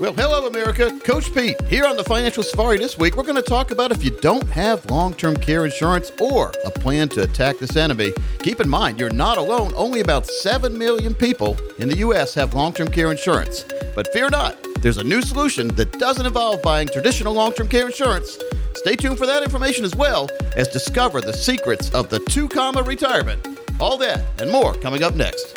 Well, hello, America. Coach Pete here on the Financial Safari this week. We're going to talk about if you don't have long term care insurance or a plan to attack this enemy. Keep in mind, you're not alone. Only about 7 million people in the U.S. have long term care insurance. But fear not, there's a new solution that doesn't involve buying traditional long term care insurance. Stay tuned for that information as well as discover the secrets of the two comma retirement. All that and more coming up next.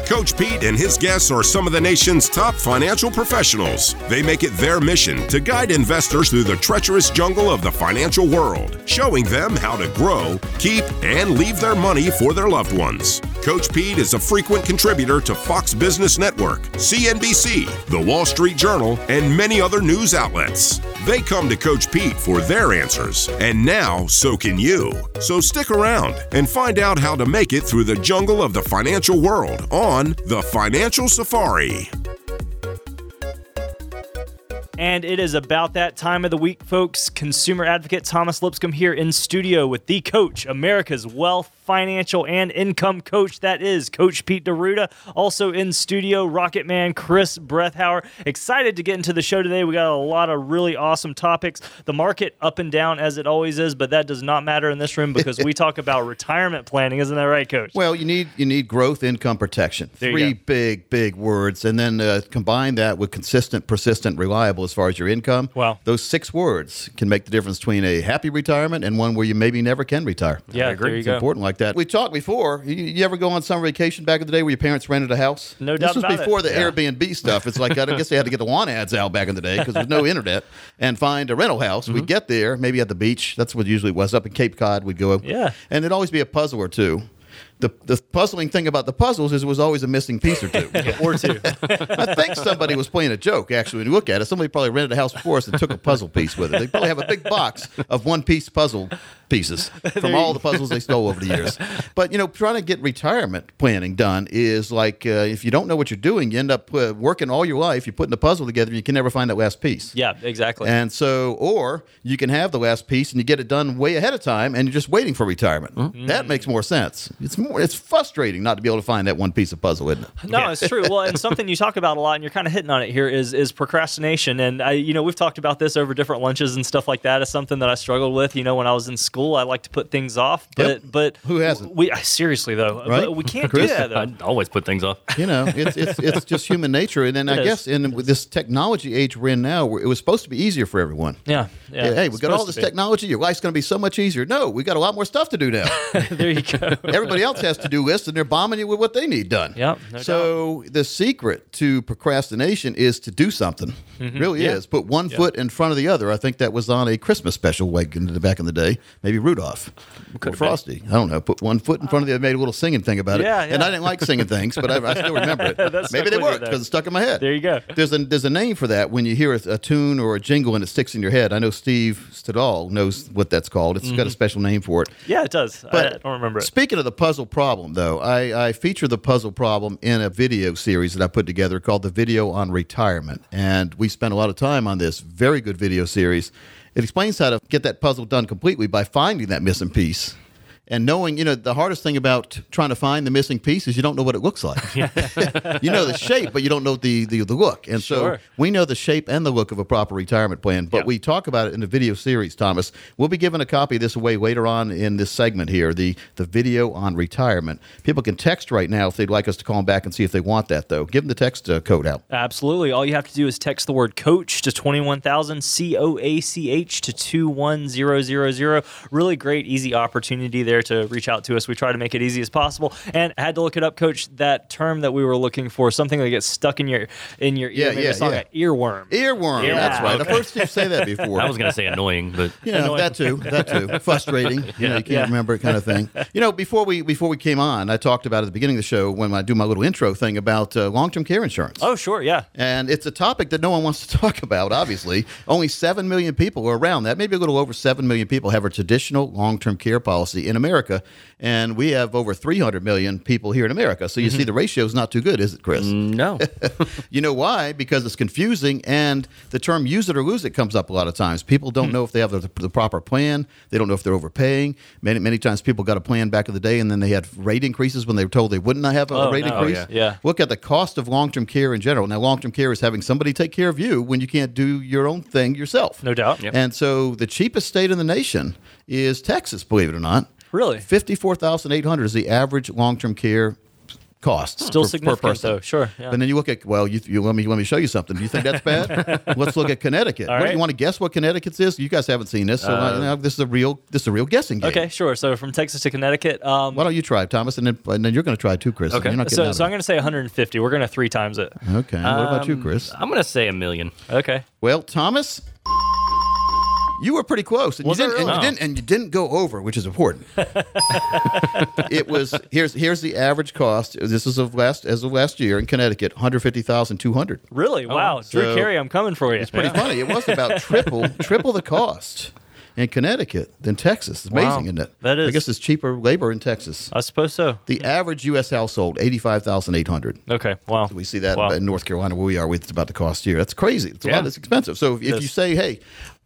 Coach Pete and his guests are some of the nation's top financial professionals. They make it their mission to guide investors through the treacherous jungle of the financial world, showing them how to grow, keep, and leave their money for their loved ones. Coach Pete is a frequent contributor to Fox Business Network, CNBC, The Wall Street Journal, and many other news outlets. They come to Coach Pete for their answers, and now so can you. So stick around and find out how to make it through the jungle of the financial world on The Financial Safari. And it is about that time of the week, folks. Consumer advocate Thomas Lipscomb here in studio with the coach, America's wealth, financial, and income coach. That is Coach Pete D'Arruda. Also in studio, Rocket Man Chris Brethauer. Excited to get into the show today. We got a lot of really awesome topics. The market up and down as it always is, but that does not matter in this room because we talk about retirement planning. Isn't that right, Coach? Well, you need you need growth, income protection. There Three big big words, and then uh, combine that with consistent, persistent, reliable as far as your income. Wow. those six words can make the difference between a happy retirement and one where you maybe never can retire. Yeah, there you It's go. important like that. We talked before. You, you ever go on summer vacation back in the day where your parents rented a house? No this doubt was about it. before the Yeah. Airbnb stuff. It's like I guess they had to get the want ads out back in the day because there's no internet and find a rental house. Mm-hmm. We'd get there, maybe at the beach. That's what usually was up in Cape Cod. We'd go. Yeah. and it'd always be a puzzle or two. The, the puzzling thing about the puzzles is it was always a missing piece or two. or two. I think somebody was playing a joke, actually, when you look at it. Somebody probably rented a house before us and took a puzzle piece with it. They probably have a big box of one piece puzzle pieces from all the puzzles they stole over the years. But, you know, trying to get retirement planning done is like uh, if you don't know what you're doing, you end up uh, working all your life, you're putting the puzzle together, you can never find that last piece. yeah, exactly. And so, or you can have the last piece and you get it done way ahead of time, and you're just waiting for retirement. Mm-hmm. That makes more sense. It's more. It's frustrating not to be able to find that one piece of puzzle, isn't it? No, it's true. Well, and something you talk about a lot, and you're kind of hitting on it here, is is procrastination. And I, you know, we've talked about this over different lunches and stuff like that. It's something that I struggled with. You know, when I was in school, I like to put things off, but Yep. but Who hasn't? We seriously though, Right? but we can't Chris? do that though. I always put things off. You know, it's it's it's just human nature, and then I is. guess in this technology age we're in now, it was supposed to be easier for everyone. Yeah, yeah. hey, we it's got all this technology. Your life's going to be so much easier. No, we got a lot more stuff to do now. there you go. Everybody else has to do lists, and they're bombing you with what they need done. Yep, no so the secret to procrastination is to do something. Really Mm-hmm. Yeah. is. Put one foot in front of the other. I think that was on a Christmas special the back in the day. Maybe Rudolph or Frosty. I don't know. Put one foot in front of the other. Made a little singing thing about it. Yeah, And. I didn't like singing things, but I, I still remember it. Maybe they worked because it stuck in my head. There you go. There's a there's a name for that when you hear a, a tune or a jingle and it sticks in your head. I know Steve Stadall knows what that's called. It's got a special name for it. Yeah, it does. I, I don't remember it. Speaking of the puzzle problem, though, I, I feature the puzzle problem in a video series that I put together called The Video on Retirement. And we spent a lot of time on this very good video series. It explains how to get that puzzle done completely by finding that missing piece And knowing, you know, the hardest thing about trying to find the missing piece is you don't know what it looks like. you know the shape, but you don't know the the, the look. And Sure. so we know the shape and the look of a proper retirement plan, but Yeah. we talk about it in the video series, Thomas. We'll be giving a copy of this away later on in this segment here, the the video on retirement. People can text right now if they'd like us to call them back and see if they want that, though. Give them the text uh, code out. Absolutely. All you have to do is text the word coach to 21,000, C O A C H to 21000. Really great, easy opportunity there to reach out to us. We try to make it easy as possible. And I had to look it up, coach, that term that we were looking for, something that gets stuck in your in your Yeah, ear. Maybe yeah, yeah. like earworm. Earworm. Yeah, That's right. okay. I've heard you say that before. I was going to say annoying, but you know, Annoying. that too, that too, frustrating. You know, you can't Yeah. remember it, kind of thing. You know, before we before we came on, I talked about at the beginning of the show when I do my little intro thing about uh, long term care insurance. Oh, sure. Yeah. And it's a topic that no one wants to talk about, obviously. Only 7 million people are around that. Maybe a little over 7 million people have a traditional long term care policy in America. And we have over 300 million people here in America. So you mm-hmm. see, the ratio is not too good, is it, Chris? no. You know why? Because it's confusing, and the term use it or lose it comes up a lot of times. People don't mm-hmm. know if they have the, the proper plan. They don't know if they're overpaying. Many, many times people got a plan back in the day, and then they had rate increases when they were told they wouldn't have a, Oh, rate no. increase. Oh, yeah. Look at the cost of long term care in general. Now, long term care is having somebody take care of you when you can't do your own thing yourself. No doubt. Yep. And so the cheapest state in the nation is Texas, believe it or not. Really? Fifty-four thousand eight hundred is the average long-term care cost. Still per- per significant, person. though. Sure. Yeah. And then you look at well, you, you let me let me show you something. Do you think that's bad? Let's look at Connecticut. All What, right. you want to guess what Connecticut's is? You guys haven't seen this, so uh, now this is a real this is a real guessing game. Okay, sure. So from Texas to Connecticut. Um, Why don't you try, Thomas, and then and then you're going to try too, Chris. Okay. You're not so so I'm going to say 150. We're going to three times it. it. Okay. What about you, Chris? I'm going to say a million. Okay. Well, Thomas, you were pretty close, and, you Was I didn't, and really? you didn't, and you didn't go over, which is important. it was here's here's the average cost. This is of last as of last year in Connecticut, one hundred fifty thousand two hundred. Really? Oh. wow. Drew Carey, I'm coming for you. It's pretty funny. It was about triple triple the cost in Connecticut than Texas. It's amazing, Wow. isn't it? That I guess it's cheaper labor in Texas. I suppose so. The average U.S. household eighty five thousand eight hundred. Okay. Wow. We see that Wow. in North Carolina where we are. It's about the cost here. That's crazy. It's a Yeah. lot. It's expensive. So if, if you say, "Hey,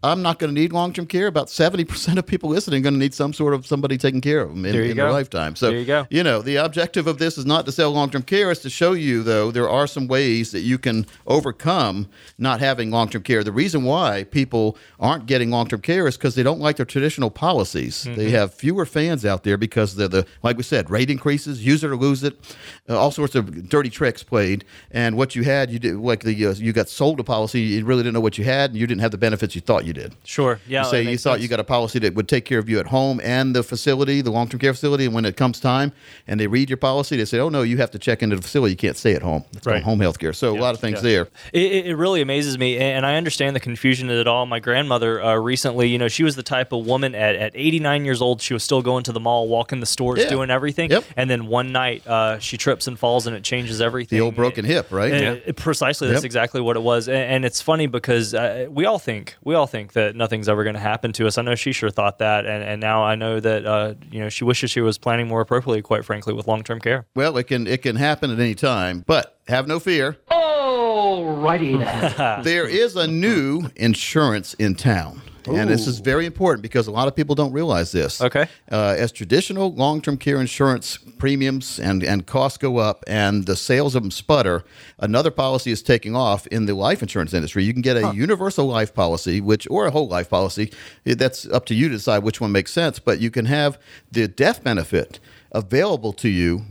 I'm not going to need long term care," about seventy percent of people listening are going to need some sort of somebody taking care of them in, in their lifetime. So There you go. You know, the objective of this is not to sell long term care. It's to show you, though, there are some ways that you can overcome not having long term care. The reason why people aren't getting long term care is because they don't like their traditional policies. Mm-hmm. They have fewer fans out there because they're the like we said, rate increases, use it or lose it, uh, all sorts of dirty tricks played. And what you had, you did like the uh, you got sold a policy, you really didn't know what you had, and you didn't have the benefits you thought you did. Sure. Yeah. You say you thought sense. you got a policy that would take care of you at home and the facility, the long term care facility, and when it comes time and they read your policy, they say, "Oh no, you have to check into the facility. You can't stay at home. It's called Right. home health care." So a lot of things yeah. there. It, it really amazes me, and I understand the confusion of it all. My grandmother uh, recently, you know, she was the type of woman at, at 89 years old, she was still going to the mall, walking the stores, Yeah. doing everything. Yep. And then one night, uh, she trips and falls, and it changes everything. The old broken hip, right? Uh, it- precisely, that's Yep. exactly what it was, and, and it's funny because uh, we all think we all think that nothing's ever going to happen to us. I know she sure thought that, and, and now I know that uh, you know she wishes she was planning more appropriately, quite frankly, with long term care. Well, it can it can happen at any time, but have no fear. Alrighty then. there is a new insurance in town. And this is very important because a lot of people don't realize this. Okay. Uh, as traditional long term care insurance premiums and, and costs go up and the sales of them sputter, another policy is taking off in the life insurance industry. You can get a universal life policy, which or a whole life policy. That's up to you to decide which one makes sense. But you can have the death benefit available to you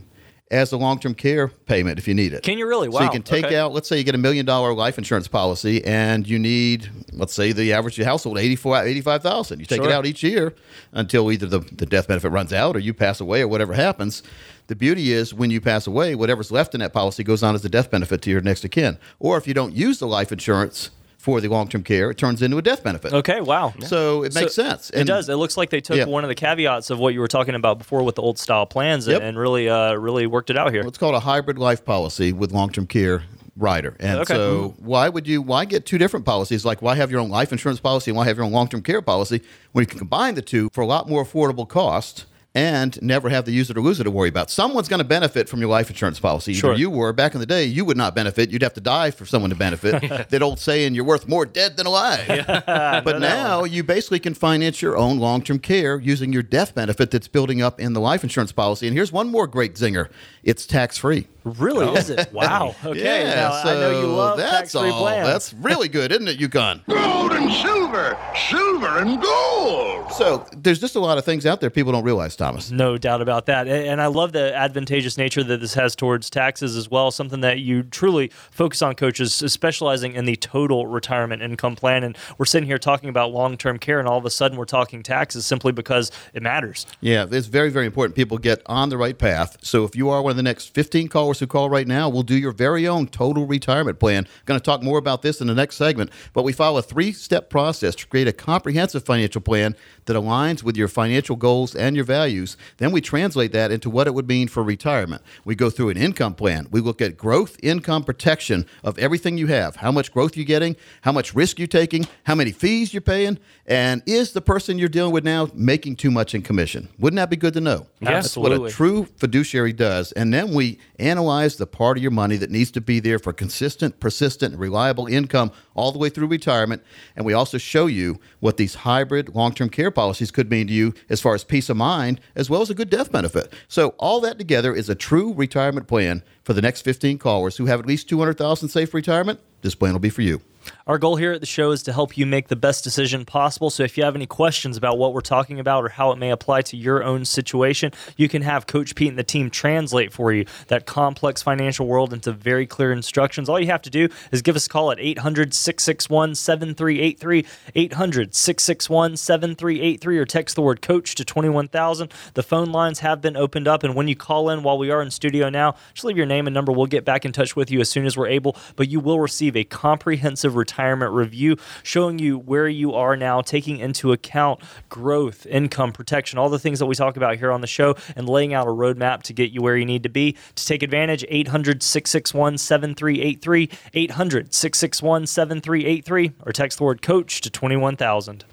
as a long term care payment if you need it. Can you really? Wow. So you can take Okay. out, let's say you get a million dollar life insurance policy and you need, let's say the average household, 84, 85,000. You take it out each year until either the, the death benefit runs out or you pass away or whatever happens. The beauty is when you pass away, whatever's left in that policy goes on as a death benefit to your next of kin. Or if you don't use the life insurance for the long term care, it turns into a death benefit. Okay, wow. So it makes So sense. it does. It looks like they took Yeah. one of the caveats of what you were talking about before with the old style plans Yep. and, and really, uh, really worked it out here. It's called a hybrid life policy with long-term care rider. And Okay. so why would you why get two different policies? Like why have your own life insurance policy and why have your own long-term care policy when you can combine the two for a lot more affordable cost and never have the use it or lose it to worry about. Someone's going to benefit from your life insurance policy. Either Sure. you were back in the day, you would not benefit. You'd have to die for someone to benefit. that old saying, "You're worth more dead than alive." but now you basically can finance your own long-term care using your death benefit that's building up in the life insurance policy. And here's one more great zinger: it's tax-free. Really? Is it? Wow. Okay. Yeah, now, I know you love that's all. plans. That's really good, isn't it, Yukon? Gold and silver, silver and gold. So there's just a lot of things out there people don't realize, Thomas. No doubt about that. And I love the advantageous nature that this has towards taxes as well. Something that you truly focus on, coaches, specializing in the total retirement income plan. And we're sitting here talking about long term care, and all of a sudden we're talking taxes simply because it matters. Yeah, it's very, very important people get on the right path. So if you are one of the next 15 callers who call right now, we'll do your very own total retirement plan. Going to talk more about this in the next segment, but we follow a three-step process to create a comprehensive financial plan that aligns with your financial goals and your values. Then we translate that into what it would mean for retirement. We go through an income plan. We look at growth income protection of everything you have. How much growth you're getting, how much risk you're taking, how many fees you're paying, and is the person you're dealing with now making too much in commission? Wouldn't that be good to know? Absolutely. That's what a true fiduciary does. And then we analyze the part of your money that needs to be there for consistent, persistent, reliable income all the way through retirement. And we also show you what these hybrid long term care policies could mean to you as far as peace of mind, as well as a good death benefit. So, all that together is a true retirement plan for the next 15 callers who have at least 200,000 safe retirement. This plan will be for you. Our goal here at the show is to help you make the best decision possible. So if you have any questions about what we're talking about or how it may apply to your own situation, you can have Coach Pete and the team translate for you that complex financial world into very clear instructions. All you have to do is give us a call at 800 661 7383, 800 661 7383, or text the word coach to 21000. The phone lines have been opened up, and when you call in while we are in studio now, just leave your name and number. We'll get back in touch with you as soon as we're able, but you will receive a comprehensive retirement review showing you where you are now, taking into account growth, income protection, all the things that we talk about here on the show, and laying out a roadmap to get you where you need to be. To take advantage, 800 661 7383, 800 661 7383, or text the word coach to 21000.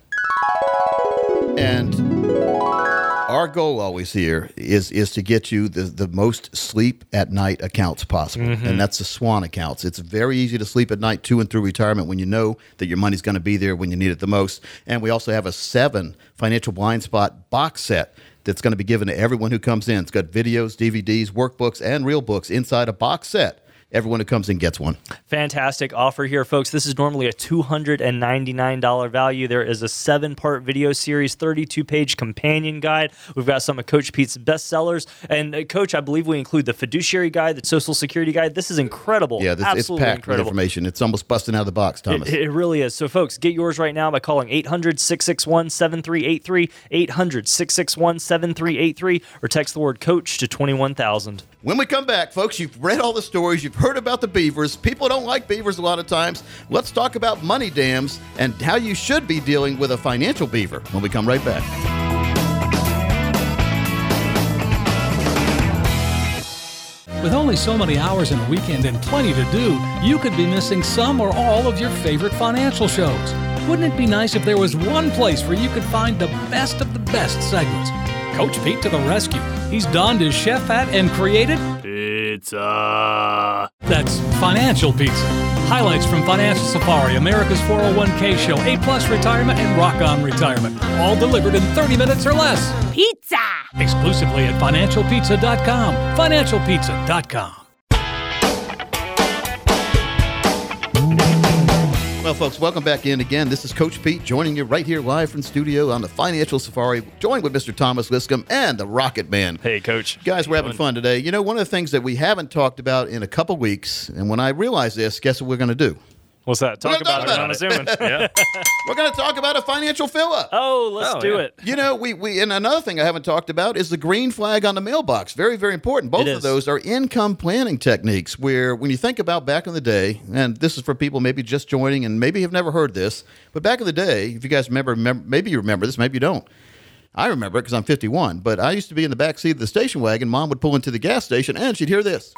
And our goal always here is is to get you the, the most sleep at night accounts possible. And mm-hmm. that's the Swan accounts. It's very easy to sleep at night to and through retirement when you know that your money's going to be there when you need it the most. And we also have a seven financial blind spot box set that's going to be given to everyone who comes in. It's got videos, DVDs, workbooks, and real books inside a box set. Everyone who comes in gets one. Fantastic offer here, folks. This is normally a $299 value. There is a seven part video series, 32 page companion guide. We've got some of Coach Pete's best sellers. And, uh, Coach, I believe we include the fiduciary guide, the social security guide. This is incredible. Yeah, this, it's packed incredible. with information. It's almost busting out of the box, Thomas. It, it really is. So, folks, get yours right now by calling 800 661 7383, 800 661 7383, or text the word coach to 21000. When we come back, folks, you've read all the stories, you've heard about the beavers. People don't like beavers a lot of times. Let's talk about money dams and how you should be dealing with a financial beaver when we come right back. With only so many hours in a weekend and plenty to do, you could be missing some or all of your favorite financial shows. Wouldn't it be nice if there was one place where you could find the best of the best segments? Coach Pete to the rescue. He's donned his chef hat and created Pizza. that's Financial Pizza. Highlights from Financial Safari, America's 401k show, A Plus Retirement, and Rock On Retirement. All delivered in 30 minutes or less. Pizza! Exclusively at financialpizza.com. Financialpizza.com. Well, folks, welcome back in again. This is Coach Pete joining you right here live from studio on the Financial Safari, joined with Mr. Thomas Lipscomb and the Rocket Man. Hey, Coach. Guys, we're having fun today. You know, one of the things that we haven't talked about in a couple weeks, and when I realize this, guess what we're going to do? What's that? Talk We're gonna about, talk it. about I'm assuming. Yeah. We're going to talk about a financial fill up. Oh, let's Oh, do yeah. it. You know, we, we and another thing I haven't talked about is the green flag on the mailbox. Very, very important. Both It of is. those are income planning techniques where when you think about back in the day, and this is for people maybe just joining and maybe have never heard this, but back in the day, if you guys remember, remember maybe you remember this, maybe you don't. I remember it because I'm 51, but I used to be in the back seat of the station wagon. Mom would pull into the gas station and she'd hear this.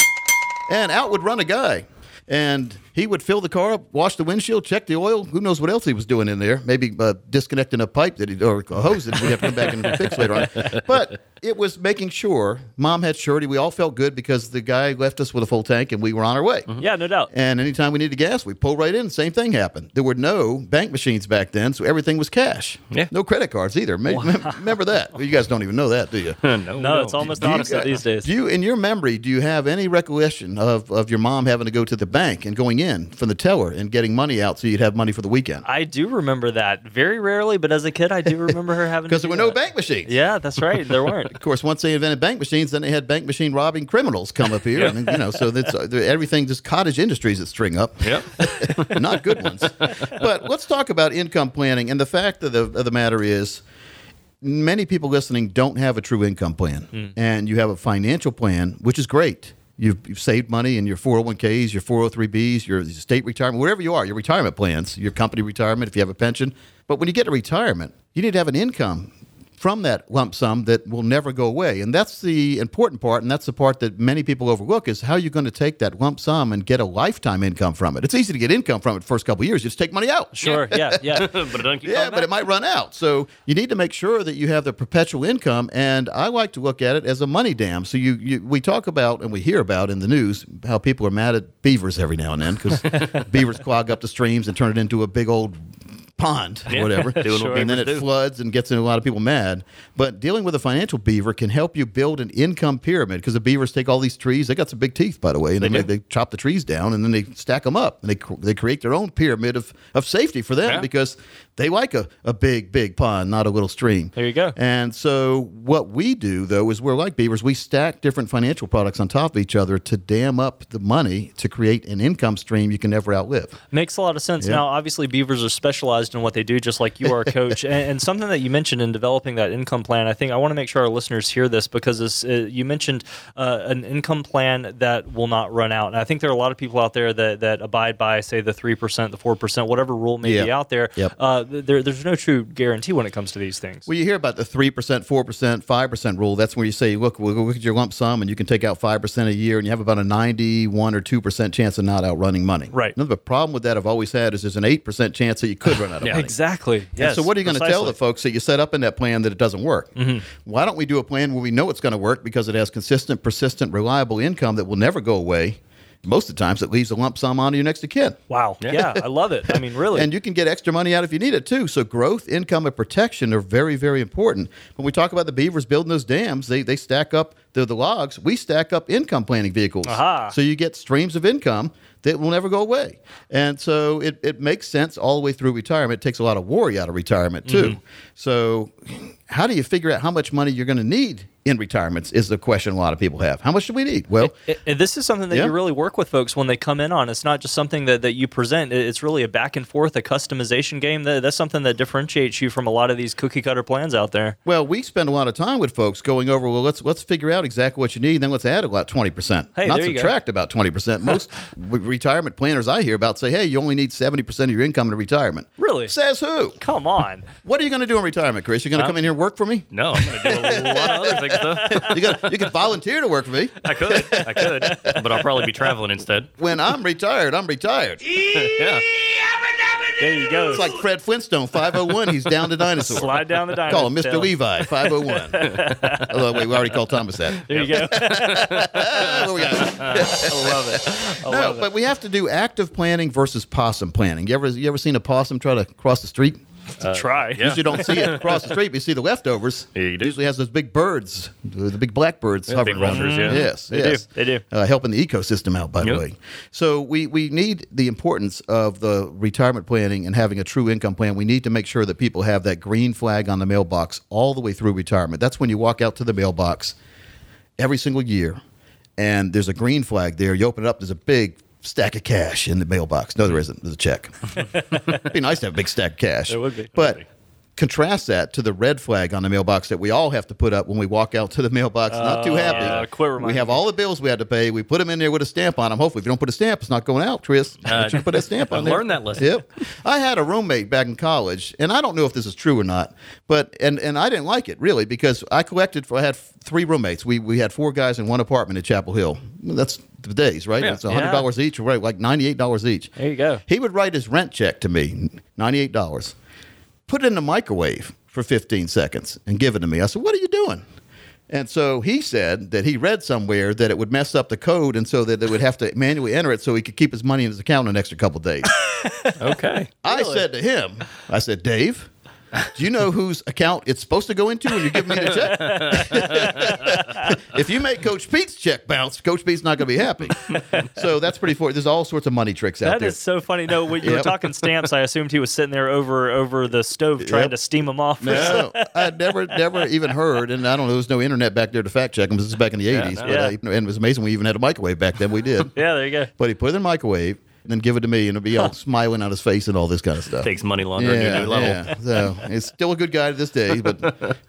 And out would run a guy. And he would fill the car up, wash the windshield, check the oil. Who knows what else he was doing in there? Maybe uh, disconnecting a pipe that he, or a hose that we have to come back and fix later on. But it was making sure mom had surety. We all felt good because the guy left us with a full tank and we were on our way. Yeah, no doubt. And anytime we needed gas, we pulled right in. Same thing happened. There were no bank machines back then, so everything was cash. Yeah. No credit cards either. Ma- Remember that? Well, you guys don't even know that, do you? no, No, it's almost Do you opposite these days. Do you, in your memory, do you have any recollection of, of your mom having to go to the bank and going in from the teller and getting money out so you'd have money for the weekend? I do remember that very rarely, but as a kid, I do remember her having Because there were no bank machines. Yeah, that's right. There weren't. Of course, once they invented bank machines, then they had bank machine robbing criminals come up here, and you know, so that's uh, everything just cottage industries that string up. Yep. not good ones. But let's talk about income planning. And the fact of the, of the matter is, many people listening don't have a true income plan. And you have a financial plan, which is great. You've, you've saved money in your 401ks, your 403bs, your state retirement, wherever you are, your retirement plans, your company retirement, if you have a pension. But when you get to retirement, you need to have an income from that lump sum that will never go away. And that's the important part, and that's the part that many people overlook is how you're going to take that lump sum and get a lifetime income from it. It's easy to get income from it the first couple of years. You just take money out. Sure. Yeah. Yeah. but it doesn't keep Yeah, coming but it might run out. So you need to make sure that you have the perpetual income. And I like to look at it as a money dam. So you, you we talk about and we hear about in the news how people are mad at beavers every now and then because beavers clog up the streams and turn it into a big old pond or whatever. Doing what and then it do. floods and gets a lot of people mad. But dealing with a financial beaver can help you build an income pyramid because the beavers take all these trees. They got some big teeth, by the way, and they, they, chop the trees down and then they stack them up and they they create their own pyramid of, of safety for them Yeah. because they like a, a big big pond, not a little stream. There you go. And so what we do though is we're like beavers. We stack different financial products on top of each other to dam up the money to create an income stream you can never outlive. Makes a lot of sense. Yeah. Now, obviously, beavers are specialized in what they do, just like you are, a coach. and, and something that you mentioned in developing that income plan, I think I want to make sure our listeners hear this because this, uh, you mentioned uh, an income plan that will not run out. And I think there are a lot of people out there that, that abide by, say, the 3%, the 4%, whatever rule may be out there. Yep. Uh, th- there. There's no true guarantee when it comes to these things. Well, you hear about the 3%, 4%, 5% rule. That's where you say, look, we'll look at your lump sum and you can take out 5% a year and you have about a 91 or 2% chance of not outrunning money. Right. Another problem with that I've always had is there's an 8% chance that you could run out of money. Exactly. Yes. so what are you going to tell the folks that you set up in that plan that it doesn't work? Mm-hmm. Why don't we do a plan where we know it's going to work because it has consistent, persistent, reliable income that will never go away? Most of the times, it leaves a lump sum onto your next of kin. Wow. Yeah. I love it. I mean, really. And you can get extra money out if you need it too. So growth, income, and protection are very, very important. When we talk about the beavers building those dams, they, they stack up the, the logs. We stack up income planning vehicles. Aha. So you get streams of income that will never go away. And so it, it makes sense all the way through retirement. It takes a lot of worry out of retirement too. Mm-hmm. So how do you figure out how much money you're going to need in retirements is the question a lot of people have. How much do we need? Well, And- and this is something that Yeah. you really work with folks when they come in on. It's not just something that, that you present. It's really a back and forth, a customization game. That, that's something that differentiates you from a lot of these cookie cutter plans out there. Well, we spend a lot of time with folks going over. Well, let's let's figure out exactly what you need, then let's add about twenty percent. Hey, Not there you go. subtract about twenty percent. Most retirement planners I hear about say, "Hey, you only need seventy percent of your income in retirement." Really? Says who? Come on. What are you going to do in retirement, Chris? You're going to come in here and work for me? No, I'm going to do a lot of other things though. You got you can volunteer to work for me. I could, I could, but I'll probably be traveling instead. When I'm retired, I'm retired. It's Yeah. There you go. It's like Fred Flintstone, 501. He's down to dinosaur. Slide down the dinosaur. Call him Mr. Levi, 501. oh, wait, we already called Thomas that. There you go. Where we at? I love it. I No, love it. but we have to do active planning versus possum planning. You ever you ever seen a possum try to cross the street? To try. yeah. Usually don't see it across the street, but you see the leftovers. Yeah, you do. Usually has those big birds, the big blackbirds hovering big around. vultures, yeah. Yes, They do. They do. Uh, helping the ecosystem out, by the way. So we, we need the importance of the retirement planning and having a true income plan. We need to make sure that people have that green flag on the mailbox all the way through retirement. That's when you walk out to the mailbox every single year, and there's a green flag there. You open it up, there's a big stack of cash in the mailbox. No, there isn't. There's a check. It'd be nice to have a big stack of cash. It would be. But. Contrast that to the red flag on the mailbox that we all have to put up when we walk out to the mailbox. Not too happy. yeah, quit we have all the bills we had to pay. We put them in there with a stamp on them. Hopefully, if you don't put a stamp, it's not going out, Chris. Uh, you put that stamp on there. learned that lesson. Yep. I had a roommate back in college, and I don't know if this is true or not, but and and I didn't like it really because I collected. For, I had three roommates. We we had four guys in one apartment at Chapel Hill. That's the days, right? Yeah. It's hundred dollars each, right? Like ninety eight dollars each. There you go. He would write his rent check to me, ninety eight dollars. Put it in the microwave for fifteen seconds and give it to me. I said, "What are you doing?" And so he said that he read somewhere that it would mess up the code, and so that they would have to manually enter it so he could keep his money in his account in an extra couple days. Okay. I said to him, I said, Dave, do you know whose account it's supposed to go into when you give me the check? if you make Coach Pete's check bounce, Coach Pete's not going to be happy. So that's pretty for There's all sorts of money tricks out That That is so funny. No, when you were talking stamps, I assumed he was sitting there over over the stove trying Yep. to steam them off. no, I'd never, never even heard, and I don't know. There was no internet back there to fact check them. This is back in the '80s, but Yeah. uh, and it was amazing. We even had a microwave back then. We did, yeah, there you go. but he put it in the microwave and then give it to me, and it'll be all smiling on his face and all this kind of stuff. Takes money laundering to a new level. Yeah. So he's still a good guy to this day, but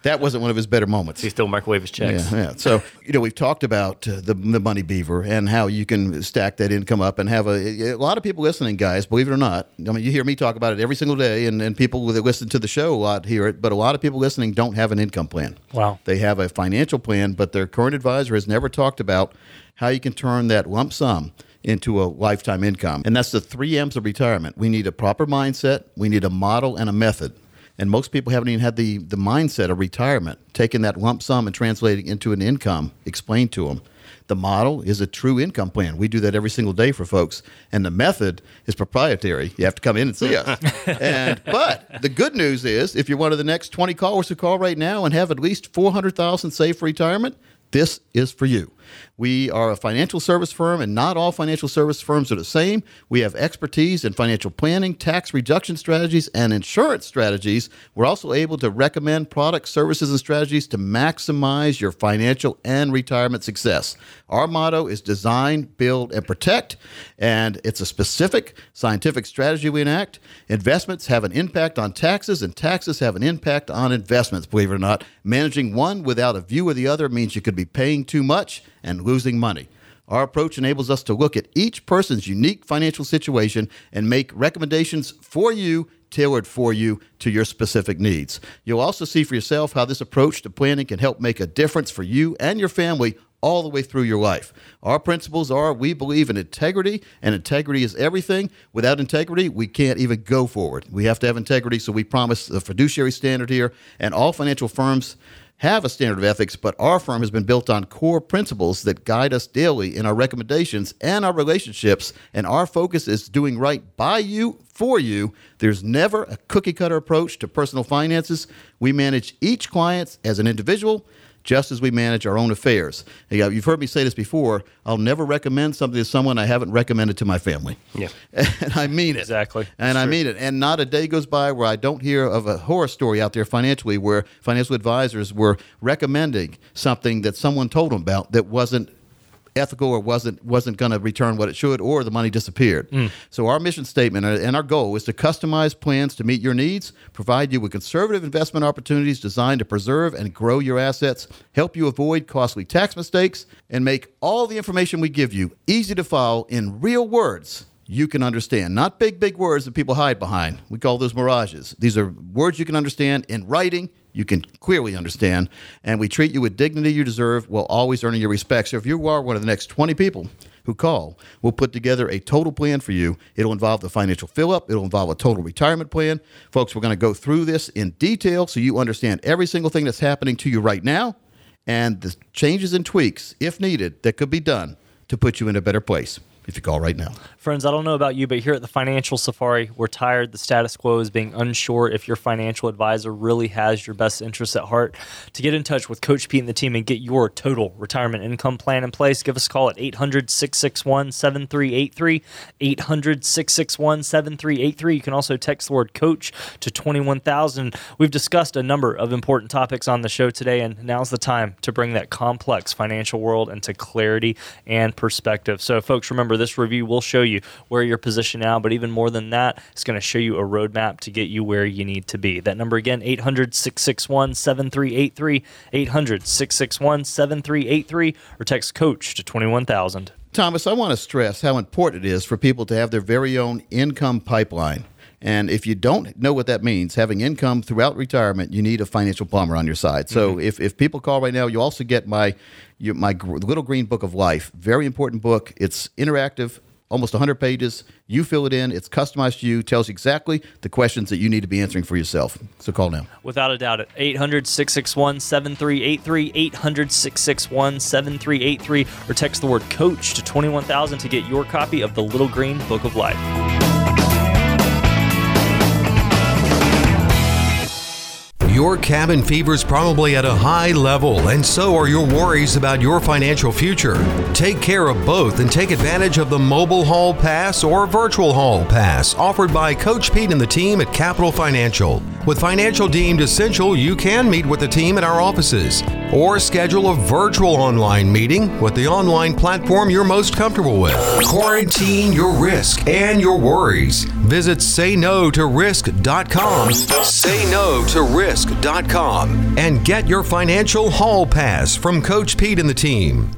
that wasn't one of his better moments. He still microwave his checks. Yeah, yeah. So you know, we've talked about uh, the the money beaver and how you can stack that income up and have a a lot of people listening, guys. Believe it or not, I mean, you hear me talk about it every single day, and, and people that listen to the show a lot hear it. But a lot of people listening don't have an income plan. Wow. They have a financial plan, but their current advisor has never talked about how you can turn that lump sum into a lifetime income. And that's the three M's of retirement. We need a proper mindset, we need a model and a method. And most people haven't even had the, the mindset of retirement, taking that lump sum and translating into an income explained to them. The model is a true income plan. We do that every single day for folks. And the method is proprietary. You have to come in and see us. and but the good news is if you're one of the next 20 callers who call right now and have at least 400,000 saved for retirement, this is for you. We are a financial service firm, and not all financial service firms are the same. We have expertise in financial planning, tax reduction strategies, and insurance strategies. We're also able to recommend products, services, and strategies to maximize your financial and retirement success. Our motto is design, build, and protect, and it's a specific scientific strategy we enact. Investments have an impact on taxes, and taxes have an impact on investments, believe it or not. Managing one without a view of the other means you could be paying too much and losing money. Our approach enables us to look at each person's unique financial situation and make recommendations for you, tailored for you to your specific needs. You'll also see for yourself how this approach to planning can help make a difference for you and your family all the way through your life. Our principles are we believe in integrity, and integrity is everything. Without integrity, we can't even go forward. We have to have integrity, so we promise a fiduciary standard here, and all financial firms have a standard of ethics, but our firm has been built on core principles that guide us daily in our recommendations and our relationships. And our focus is doing right by you, for you. There's never a cookie cutter approach to personal finances. We manage each client as an individual. Just as we manage our own affairs. You've heard me say this before. I'll never recommend something to someone I haven't recommended to my family. Yeah. And I mean it. Exactly. And I mean it. And not a day goes by where I don't hear of a horror story out there financially where financial advisors were recommending something that someone told them about that wasn't ethical or wasn't wasn't going to return what it should or the money disappeared. Mm. So our mission statement uh, and our goal is to customize plans to meet your needs, provide you with conservative investment opportunities designed to preserve and grow your assets, help you avoid costly tax mistakes, and make all the information we give you easy to follow in real words you can understand. Not big, big words that people hide behind. We call those mirages. These are words you can understand in writing, you can clearly understand, and we treat you with dignity you deserve while always earning your respect. So if you are one of the next 20 people who call, we'll put together a total plan for you. It'll involve the financial fill up, it'll involve a total retirement plan. Folks, we're going to go through this in detail so you understand every single thing that's happening to you right now and the changes and tweaks, if needed, that could be done to put you in a better place if you call right now. Friends, I don't know about you, but here at the Financial Safari, we're tired. The status quo is being unsure if your financial advisor really has your best interests at heart. To get in touch with Coach Pete and the team and get your total retirement income plan in place, give us a call at 800 661 7383. 800 661 7383. You can also text the word coach to 21000. We've discussed a number of important topics on the show today, and now's the time to bring that complex financial world into clarity and perspective. So, folks, remember remember, this review will show you where you're positioned now, but even more than that, it's going to show you a roadmap to get you where you need to be. That number again, 800 661 7383, 800 661 7383, or text coach to 21000. Thomas, I want to stress how important it is for people to have their very own income pipeline. And if you don't know what that means, having income throughout retirement, you need a financial plumber on your side. So mm-hmm. if, if people call right now, you also get my your, my little green book of life. Very important book. It's interactive, almost 100 pages. You fill it in. It's customized to you. Tells you exactly the questions that you need to be answering for yourself. So call now. Without a doubt, at 800 661 7383, 800 661 7383, or text the word coach to 21000 to get your copy of the Little Green Book of Life. Your cabin fever is probably at a high level, and so are your worries about your financial future. Take care of both and take advantage of the mobile hall pass or virtual hall pass offered by Coach Pete and the team at Capital Financial. With financial deemed essential, you can meet with the team at our offices or schedule a virtual online meeting with the online platform you're most comfortable with. Quarantine your risk and your worries. Visit sayno2risk.com. Say no to risk.com and get your financial hall pass from Coach Pete and the team.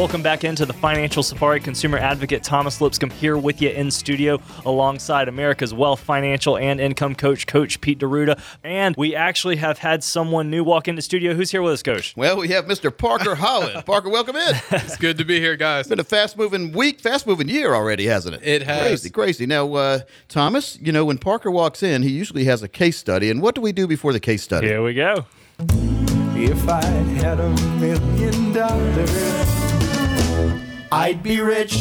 Welcome back into the Financial Safari. Consumer Advocate Thomas Lipscomb here with you in studio alongside America's Wealth Financial and Income Coach, Coach Pete D'Arruda. And we actually have had someone new walk into studio. Who's here with us, Coach? Well, we have Mr. Parker Holland. Parker, welcome in. It's good to be here, guys. It's been a fast moving week, fast moving year already, hasn't it? It has. Crazy, crazy. Now, uh, Thomas, you know, when Parker walks in, he usually has a case study. And what do we do before the case study? Here we go. If I had a million dollars. I'd be rich.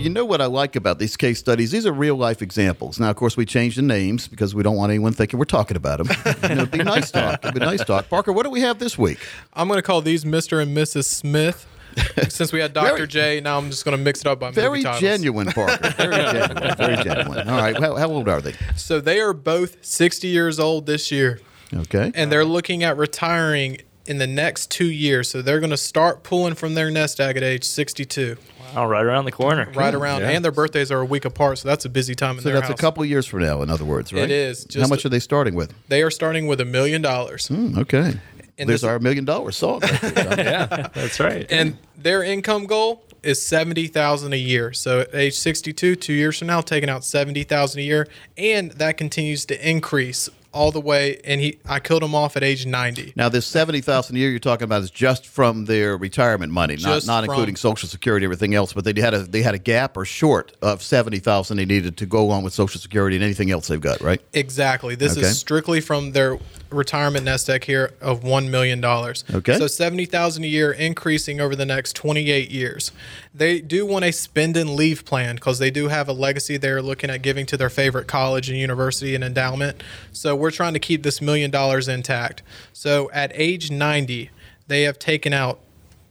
You know what I like about these case studies? These are real life examples. Now, of course, we change the names because we don't want anyone thinking we're talking about them. you know, it'd be nice talk. It'd be nice talk. Parker, what do we have this week? I'm going to call these Mr. and Mrs. Smith. Since we had Dr. Very, J, now I'm just going to mix it up by very genuine, Parker. Very genuine. Very genuine. All right. How, how old are they? So they are both 60 years old this year. Okay. And they're looking at retiring in the next two years. So they're going to start pulling from their nest egg at age 62. Wow, right around the corner. Right around, yeah. and their birthdays are a week apart, so that's a busy time in so their that's house. a couple years from now, in other words, right? It is. How much are they starting with? They are starting with a million dollars. Hmm, okay. And There's our million dollar song. yeah, that's right. And their income goal is seventy thousand a year. So at age sixty two, two years from now, taking out seventy thousand a year, and that continues to increase all the way, and he I killed him off at age ninety. Now, this seventy thousand a year you're talking about is just from their retirement money, just not not from, including Social Security, everything else. But they had a they had a gap or short of seventy thousand they needed to go on with Social Security and anything else they've got, right? Exactly. This okay. is strictly from their retirement nest egg here of one million dollars. Okay. So seventy thousand a year, increasing over the next twenty eight years. They do want a spend and leave plan because they do have a legacy they're looking at giving to their favorite college and university and endowment. So we're trying to keep this million dollars intact. So at age ninety, they have taken out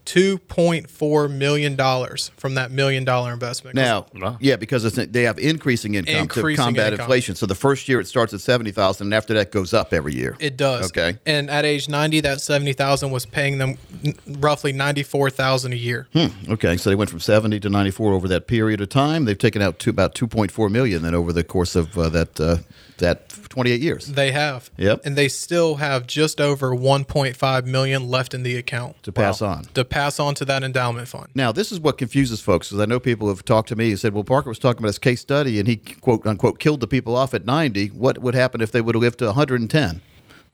$2.4 million from that million dollar investment. Now, yeah, because they have increasing income increasing to combat income. inflation. So the first year it starts at 70000 and after that goes up every year. It does. Okay. And at age 90, that 70000 was paying them roughly 94000 a year. Hmm. Okay, so they went from 70 to 94 over that period of time. They've taken out to about 2.4 million then over the course of uh, that uh, that 28 years. They have. Yep. And they still have just over 1.5 million left in the account to pass wow. on. To pass on to that endowment fund. Now, this is what confuses folks because I know people have talked to me and said, "Well, Parker was talking about his case study and he quote unquote killed the people off at 90. What would happen if they would have lived to 110?"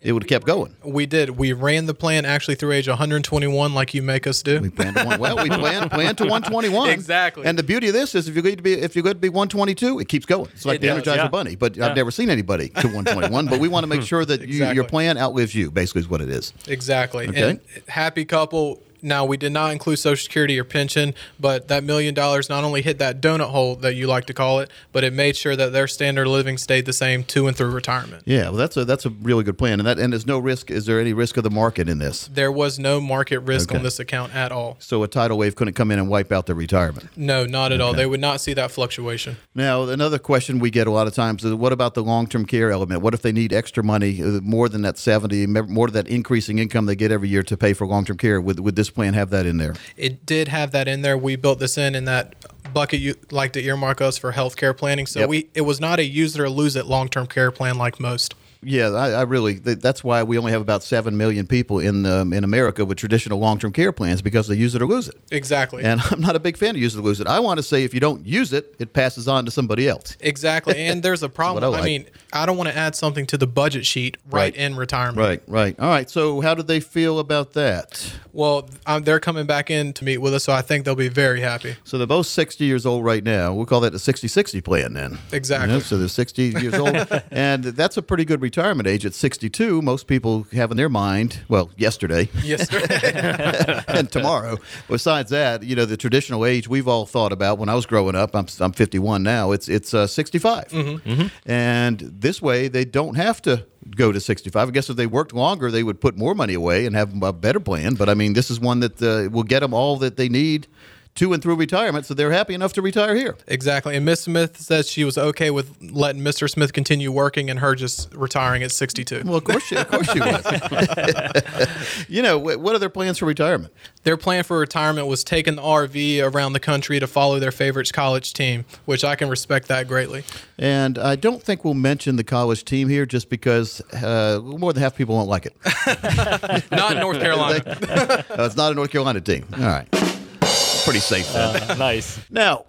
It would have kept going. We did. We ran the plan actually through age 121, like you make us do. We planned to one, well, we planned planned to 121 exactly. And the beauty of this is, if you're going to be if you're going to be 122, it keeps going. It's like it the does, Energizer yeah. Bunny. But yeah. I've never seen anybody to 121. but we want to make sure that exactly. you, your plan outlives you. Basically, is what it is. Exactly. Okay. And happy couple Now, we did not include Social Security or pension, but that million dollars not only hit that donut hole that you like to call it, but it made sure that their standard of living stayed the same to and through retirement. Yeah, well, that's a that's a really good plan, and that and there's no risk. Is there any risk of the market in this? There was no market risk Okay. on this account at all. So a tidal wave couldn't come in and wipe out their retirement. No, not at all. They would not see that fluctuation. Now, another question we get a lot of times is, what about the long-term care element? What if they need extra money, uh, more than that seventy, more than that increasing income they get every year to pay for long-term care? Would would this plan have that in there? It did have that in there. We built this in in that bucket you like to earmark us for healthcare planning. So Yep. we it was not a use it or lose it long term care plan like most. Yeah, I, I really. th- That's why we only have about seven million people in um, in America with traditional long-term care plans because they use it or lose it. Exactly. And I'm not a big fan of use it or lose it. I want to say if you don't use it, it passes on to somebody else. Exactly. And there's a problem. I I, mean, I don't want to add something to the budget sheet right, Right. in retirement. Right, right. All right. So how did they feel about that? Well, um, they're coming back in to meet with us, so I think they'll be very happy. So they're both 60 years old right now. We'll call that the 60-60 plan then. Exactly. You know, so they're 60 years old, and that's a pretty good retirement age at 62. Most people have in their mind, well, yesterday Yes. and tomorrow. Besides that, you know, the traditional age we've all thought about when I was growing up. I'm, I'm 51 now. It's it's uh, 65, and this way they don't have to go to 65. I guess if they worked longer, they would put more money away and have a better plan. But I mean, this is one that uh, will get them all that they need to and through retirement, so they're happy enough to retire here. exactly. And Miss Smith says she was okay with letting Mr. Smith continue working and her just retiring at 62. Well, of course, she, of course she was. you know, what are their plans for retirement? Their plan for retirement was taking the RV around the country to follow their favorite college team, which I can respect that greatly. And I don't think we'll mention the college team here just because uh, more than half people won't like it. Not in North Carolina. Uh, it's not a North Carolina team. All right. Pretty safe then. Uh, nice. Now,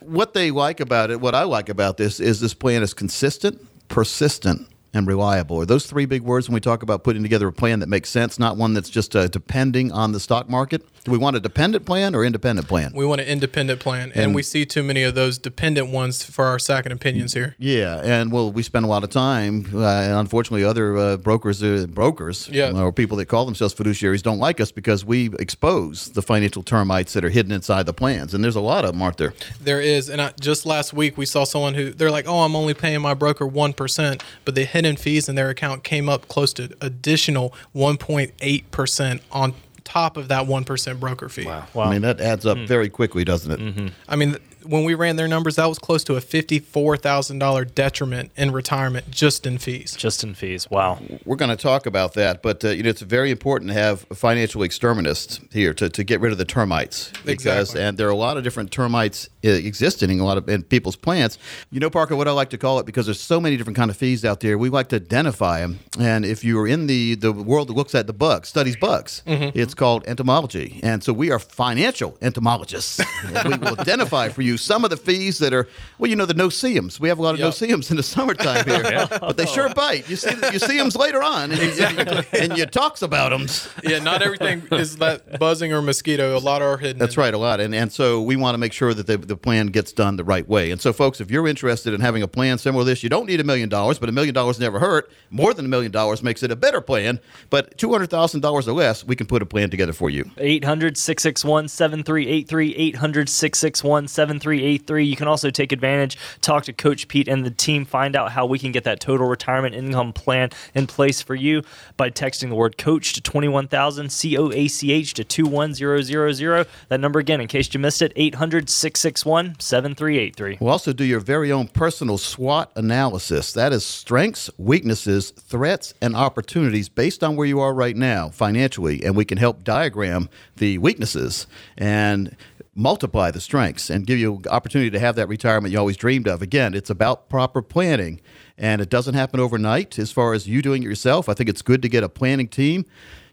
what they like about it, what I like about this, is this plan is consistent, persistent, and reliable. Are those three big words when we talk about putting together a plan that makes sense, not one that's just uh, depending on the stock market? Do we want a dependent plan or independent plan? We want an independent plan, and, And- we see too many of those dependent ones for our second opinions here. Yeah, and well, we spend a lot of time. Uh, and unfortunately, other uh, brokers, uh, brokers, Yeah. or people that call themselves fiduciaries, don't like us because we expose the financial termites that are hidden inside the plans. And there's a lot of them, aren't there? There is, and I, just last week we saw someone who they're like, "Oh, I'm only paying my broker one percent," but the hidden fees in their account came up close to additional 1.8 percent on top of that one percent broker fee. Wow. I mean, that adds up hmm. very quickly, doesn't it? Mm-hmm. Mm-hmm. I mean, th- when we ran their numbers, that was close to a fifty-four thousand dollar detriment in retirement just in fees. Just in fees. Wow. We're going to talk about that, but uh, you know it's very important to have financial exterminists here to, to get rid of the termites because Exactly. and there are a lot of different termites uh, existing in a lot of in people's plants. You know, Parker, what I like to call it because there's so many different kind of fees out there. We like to identify them, and if you are in the the world that looks at the bugs, studies bugs, it's called entomology, and so we are financial entomologists. We will identify for you some of the fees that are well, you know, the no-see-ums. We have a lot of Yep. no-see-ums in the summertime here, but they sure bite. You see, you see them later on, and you, and you talks about them. yeah, not everything is that buzzing or mosquito. A lot are hidden. That's right, a lot, and and so we want to make sure that the, the plan gets done the right way. And so, folks, if you're interested in having a plan similar to this, you don't need a million dollars, but a million dollars never hurt. More than a million dollars makes it a better plan. But two hundred thousand dollars or less, we can put a plan together for you. 800 661 7383. 800 661 7383. You can also take advantage, talk to Coach Pete and the team, find out how we can get that total retirement income plan in place for you by texting the word coach to 21000 C O A C H to 21000. That number again, in case you missed it, 800 661 7383. We'll also do your very own personal SWOT analysis. That is strengths, weaknesses, threats, and opportunities based on where you are right now financially. And we can help diagram the weaknesses and multiply the strengths and give you opportunity to have that retirement you always dreamed of. Again, it's about proper planning. And it doesn't happen overnight as far as you doing it yourself. I think it's good to get a planning team.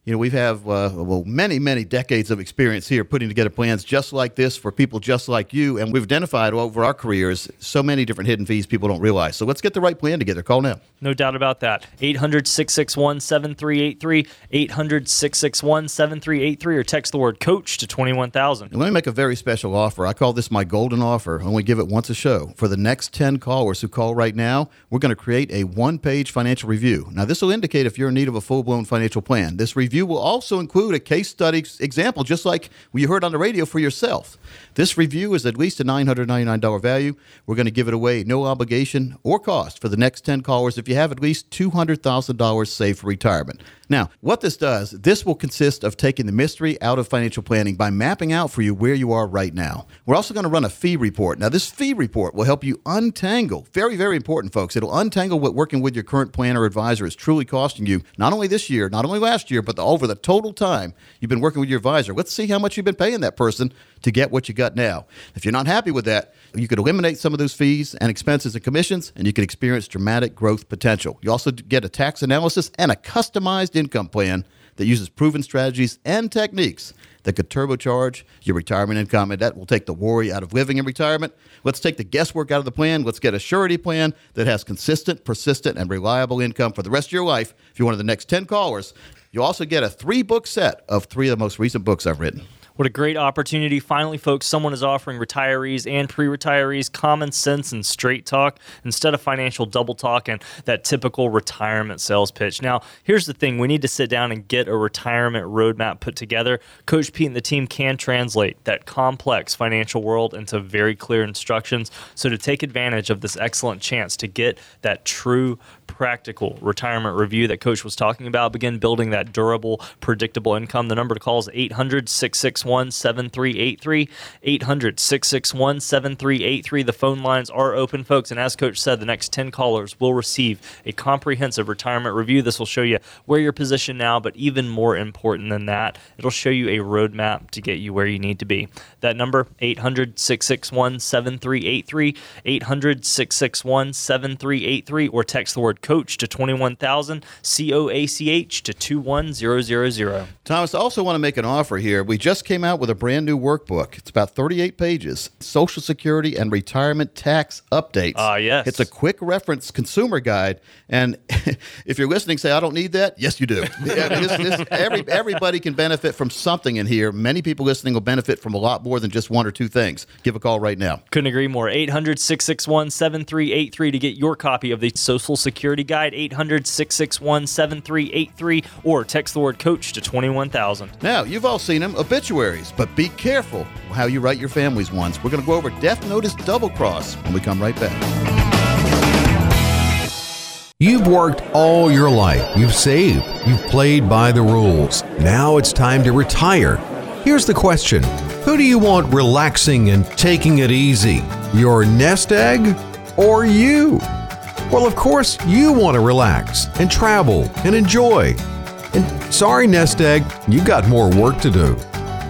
You know, we have uh, well many, many decades of experience here putting together plans just like this for people just like you, and we've identified over our careers so many different hidden fees people don't realize. So let's get the right plan together. Call now. No doubt about that. 800 661 7383. 800 661 7383. Or text the word coach to 21000. Let me make a very special offer. I call this my golden offer. I only give it once a show. For the next 10 callers who call right now, we're going to create a one page financial review. Now, this will indicate if you're in need of a full blown financial plan. This review review will also include a case study example, just like you heard on the radio for yourself. This review is at least a $999 value. We're going to give it away, no obligation or cost, for the next 10 callers if you have at least $200,000 saved for retirement. Now, what this does, this will consist of taking the mystery out of financial planning by mapping out for you where you are right now. We're also going to run a fee report. Now, this fee report will help you untangle, very, very important, folks. It'll untangle what working with your current planner or advisor is truly costing you, not only this year, not only last year, but the, over the total time you've been working with your advisor. Let's see how much you've been paying that person to get what you got now. If you're not happy with that, you could eliminate some of those fees and expenses and commissions, and you can experience dramatic growth potential. You also get a tax analysis and a customized income plan that uses proven strategies and techniques that could turbocharge your retirement income, and that will take the worry out of living in retirement. Let's take the guesswork out of the plan. Let's get a surety plan that has consistent, persistent, and reliable income for the rest of your life. If you're one of the next 10 callers, you'll also get a three book set of three of the most recent books I've written. What a great opportunity. Finally, folks, someone is offering retirees and pre retirees common sense and straight talk instead of financial double talk and that typical retirement sales pitch. Now, here's the thing we need to sit down and get a retirement roadmap put together. Coach Pete and the team can translate that complex financial world into very clear instructions. So, to take advantage of this excellent chance to get that true practical retirement review that Coach was talking about, begin building that durable, predictable income. The number to call is 800 661 7383. 800 661 7383. The phone lines are open, folks. And as Coach said, the next 10 callers will receive a comprehensive retirement review. This will show you where you're positioned now, but even more important than that, it'll show you a roadmap to get you where you need to be. That number, 800 661 7383. 800 661 7383, or text the word coach to 21,000, C O A C H to 21000. Thomas, I also want to make an offer here. We just came out with a brand new workbook. It's about 38 pages Social Security and Retirement Tax Updates. Ah, uh, yes. It's a quick reference consumer guide. And if you're listening, say, I don't need that. Yes, you do. this, this, every, everybody can benefit from something in here. Many people listening will benefit from a lot more than just one or two things. Give a call right now. Couldn't agree more. 800 661 7383 to get your copy of the Social Security Guide. 800 661 7383 or text the word coach to 21,000. Now, you've all seen them, obituaries, but be careful how you write your family's ones. We're going to go over Death Notice Double Cross when we come right back. You've worked all your life. You've saved. You've played by the rules. Now it's time to retire. Here's the question Who do you want relaxing and taking it easy? Your nest egg or you? Well, of course, you want to relax and travel and enjoy. And sorry, nest egg, you've got more work to do.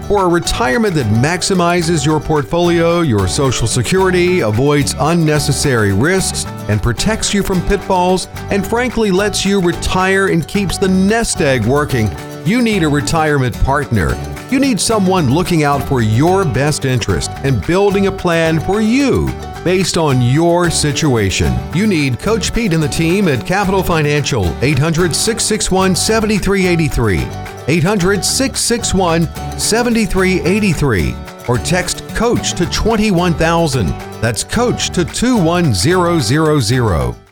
For a retirement that maximizes your portfolio, your Social Security, avoids unnecessary risks, and protects you from pitfalls, and frankly lets you retire and keeps the nest egg working, you need a retirement partner. You need someone looking out for your best interest and building a plan for you based on your situation. You need Coach Pete and the team at Capital Financial, 800 661 7383. 800 661 7383. Or text Coach to 21000. That's Coach to 21000.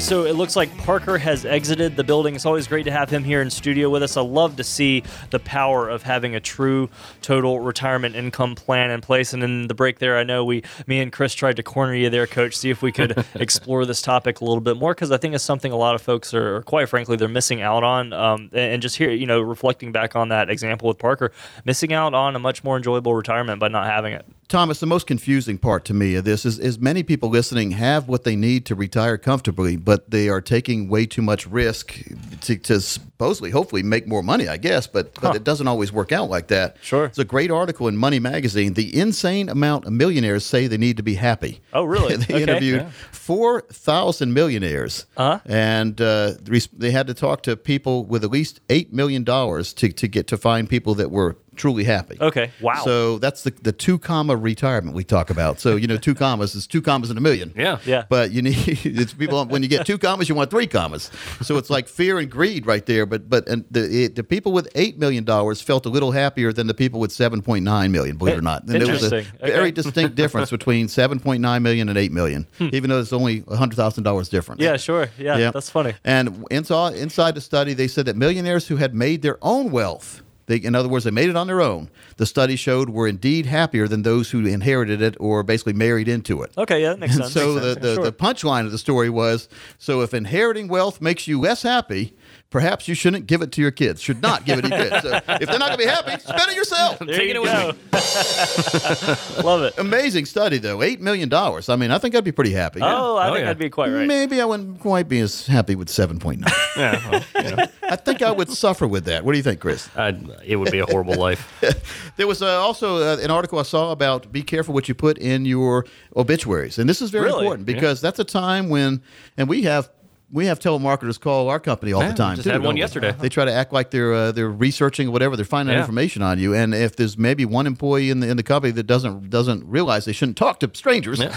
Right, so it looks like Parker has exited the building. It's always great to have him here in studio with us. I love to see the power of having a true total retirement income plan in place. And in the break there, I know we, me and Chris tried to corner you there, Coach, see if we could explore this topic a little bit more because I think it's something a lot of folks are, quite frankly, they're missing out on. Um, and just here, you know, reflecting back on that example with Parker, missing out on a much more enjoyable retirement by not having it. Thomas, the most confusing part to me of this is, is many people listening have what they need to retire comfortably, but they are taking way too much risk to, to supposedly, hopefully, make more money, I guess, but, huh. but it doesn't always work out like that. Sure. It's a great article in Money Magazine. The insane amount of millionaires say they need to be happy. Oh, really? they okay. interviewed yeah. 4,000 millionaires, uh-huh. and uh, they had to talk to people with at least $8 million to, to get to find people that were truly happy. Okay. Wow. So that's the the two comma retirement we talk about. So you know, two commas is two commas in a million. Yeah. Yeah. But you need it's people when you get two commas, you want three commas. So it's like fear and greed right there. But but and the it, the people with eight million dollars felt a little happier than the people with seven point nine million. Believe it or not, and there was a Interesting. Okay. very distinct difference between seven point nine million and eight million, hmm. even though it's only hundred thousand dollars difference. yeah, sure. Yeah, Yeah. that's funny. And inside, inside the study, they said that millionaires who had made their own wealth, they, in other words, they made it on their own, the study showed were indeed happier than those who inherited it or basically married into it. Okay, yeah, that makes And sense. so Makes the, sense. the, Sure. the punchline of the story was so if inheriting wealth makes you less happy, perhaps you shouldn't give it to your kids. Should not give it to your kids. So if they're not going to be happy, spend it yourself. there Take you it go. Love it. Amazing study, though. $8 million. I mean, I think I'd be pretty happy. Oh, I Oh, think yeah. I'd be quite right. Maybe I wouldn't quite be as happy with 7.9. Yeah. Well, you know, I think I would suffer with that. What do you think, Chris? I'd, it would be a horrible life. There was uh, also uh, an article I saw about be careful what you put in your obituaries, and this is very Really? important because that's a time when, and we have we have telemarketers call our company all Yeah, the time. just too, had one we? yesterday. They try to act like they're uh, they're researching or whatever. They're finding Yeah. information on you, and if there's maybe one employee in the in the company that doesn't doesn't realize they shouldn't talk to strangers. Yeah.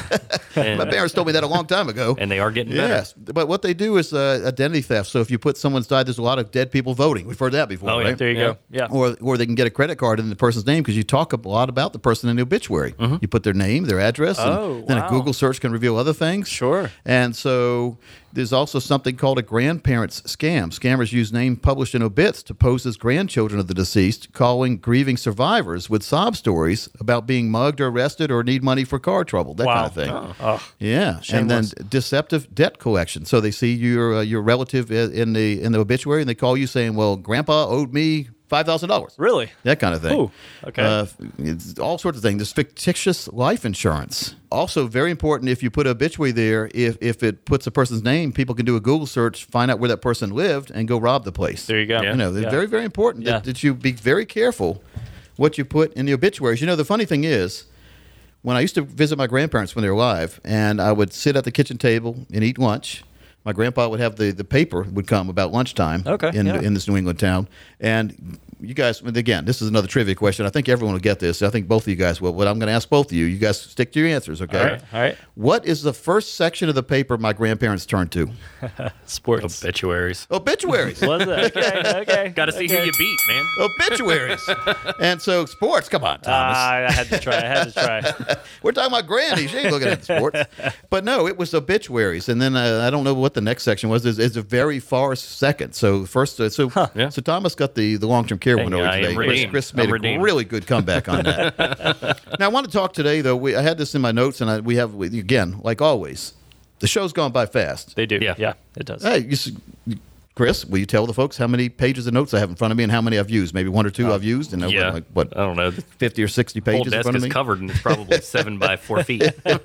My parents told me that a long time ago. and they are getting better. Yes, but what they do is uh, identity theft. So if you put someone's died, there's a lot of dead people voting. We've heard that before, Oh, yeah. There you go. Yeah. Or, or they can get a credit card in the person's name because you talk a lot about the person in the obituary. You put their name, their address, and Oh, then wow. a Google search can reveal other things. Sure. And so there's also something called a grandparents scam. Scammers use names published in obits to pose as grandchildren of the deceased, calling grieving survivors with sob stories about being mugged or arrested or need money for car trouble, that Wow. kind of thing. Oh. Yeah, and then deceptive debt collection. So they see your uh, your relative in the in the obituary, and they call you saying, "Well, Grandpa owed me five thousand dollars." Really? That kind of thing. Ooh, okay. Uh, it's all sorts of things. There's fictitious life insurance. Also, very important if you put a obituary there, if, if it puts a person's name, people can do a Google search, find out where that person lived, and go rob the place. There you go. You know, Yeah. very, very important Yeah. that, that you be very careful what you put in the obituaries. You know, the funny thing is, when I used to visit my grandparents when they were alive, and I would sit at the kitchen table and eat lunch. My grandpa would have the, the paper would come about lunchtime Okay, in, yeah. in this New England town. And you guys, again, this is another trivia question. I think everyone will get this. I think both of you guys will. But I'm going to ask both of you. You guys stick to your answers, okay? All right. All right. What is the first section of the paper my grandparents turned to? Sports. Obituaries. Obituaries. Was it? Okay. Okay. Got to see okay. who you beat, man. Obituaries. and so sports. Come on, Thomas. Ah, I had to try. I had to try. We're talking about Granny. She ain't looking at the sports. But no, it was obituaries. And then uh, I don't know what the next section was. It's, it's a very far second. So first, uh, so Yeah. so Thomas got the, the long term care Hey, one over today. Chris, redeemed. Chris I'm made a redeemed. really good comeback on that. now I want to talk today though. We, I had this in my notes, and I, we have again, like always, the show's gone by fast. They do. Yeah. Yeah. it does. Hey, you, Chris, will you tell the folks how many pages of notes I have in front of me and how many I've used? Maybe one or two I've used, and uh, Yeah. like what I don't know. Fifty or sixty whole pages in desk front of is me. covered and it's probably seven by four feet.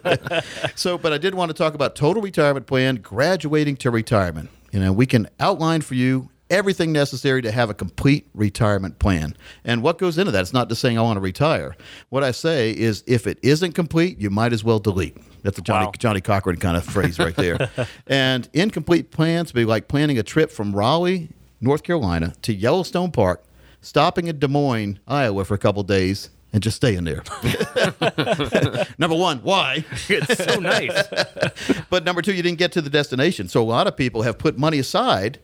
So, but I did want to talk about total retirement plan, graduating to retirement. You know, we can outline for you everything necessary to have a complete retirement plan. And what goes into that? It's not just saying I want to retire. What I say is if it isn't complete, you might as well delete. That's a Johnny Wow. Johnnie Cochran kind of phrase right there. and incomplete plans be like planning a trip from Raleigh, North Carolina to Yellowstone Park, stopping in Des Moines, Iowa for a couple days and just staying there. Number 1, why? it's so nice. But number two, you didn't get to the destination. So a lot of people have put money aside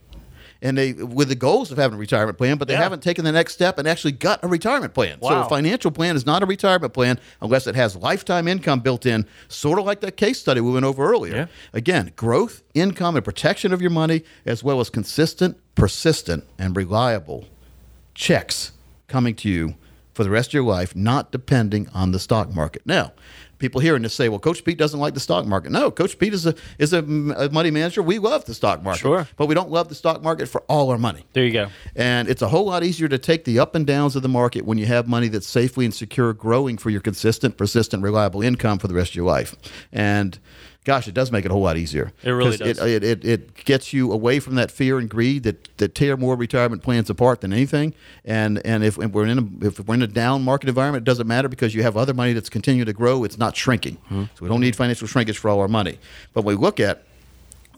and they with the goals of having a retirement plan, but they Yeah. haven't taken the next step and actually got a retirement plan. So a financial plan is not a retirement plan unless it has lifetime income built in, sort of like that case study we went over earlier. Yeah. Again, growth, income, and protection of your money, as well as consistent, persistent, and reliable checks coming to you for the rest of your life, not depending on the stock market. Now, people here and just say, "Well, Coach Pete doesn't like the stock market." No, Coach Pete is a is a, a money manager. We love the stock market, Sure. but we don't love the stock market for all our money. There you go. And it's a whole lot easier to take the up and downs of the market when you have money that's safely and secure, growing for your consistent, persistent, reliable income for the rest of your life. And gosh, it does make it a whole lot easier. It really does. It, it, it, it gets you away from that fear and greed that, that tear more retirement plans apart than anything. And and if we're in a if we're in a down market environment, it doesn't matter because you have other money that's continuing to grow. It's not shrinking. Hmm. So we don't need financial shrinkage for all our money. But when we look at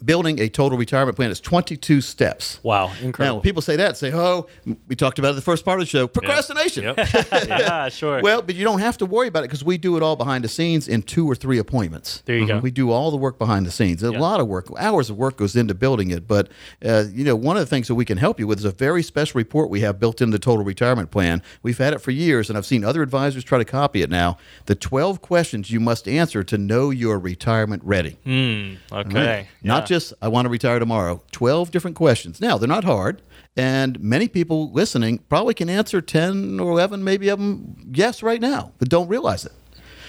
building a total retirement plan is 22 steps. Wow, incredible. when people say that, say, oh, we talked about it in the first part of the show procrastination. Yep. yeah, sure. Well, but you don't have to worry about it because we do it all behind the scenes in two or three appointments. There you go. We do all the work behind the scenes. A Yeah. lot of work, hours of work goes into building it. But uh, you know, one of the things that we can help you with is a very special report we have built into the total retirement plan. We've had it for years, and I've seen other advisors try to copy it now. The 12 questions you must answer to know you're retirement ready. Hmm. Okay. Right. Not Just I want to retire tomorrow. 12 different questions. Now, they're not hard. And many people listening probably can answer 10 or 11 maybe of them yes right now, but don't realize it.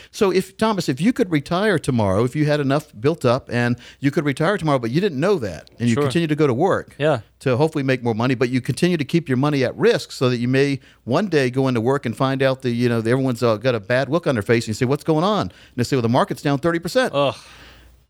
So if Thomas, if you could retire tomorrow, if you had enough built up and you could retire tomorrow, but you didn't know that, and you Sure. continue to go to work, Yeah. to hopefully make more money, but you continue to keep your money at risk so that you may one day go into work and find out that you know everyone's uh, got a bad look on their face, and you say, "What's going on?" And they say, "Well, the market's down thirty percent."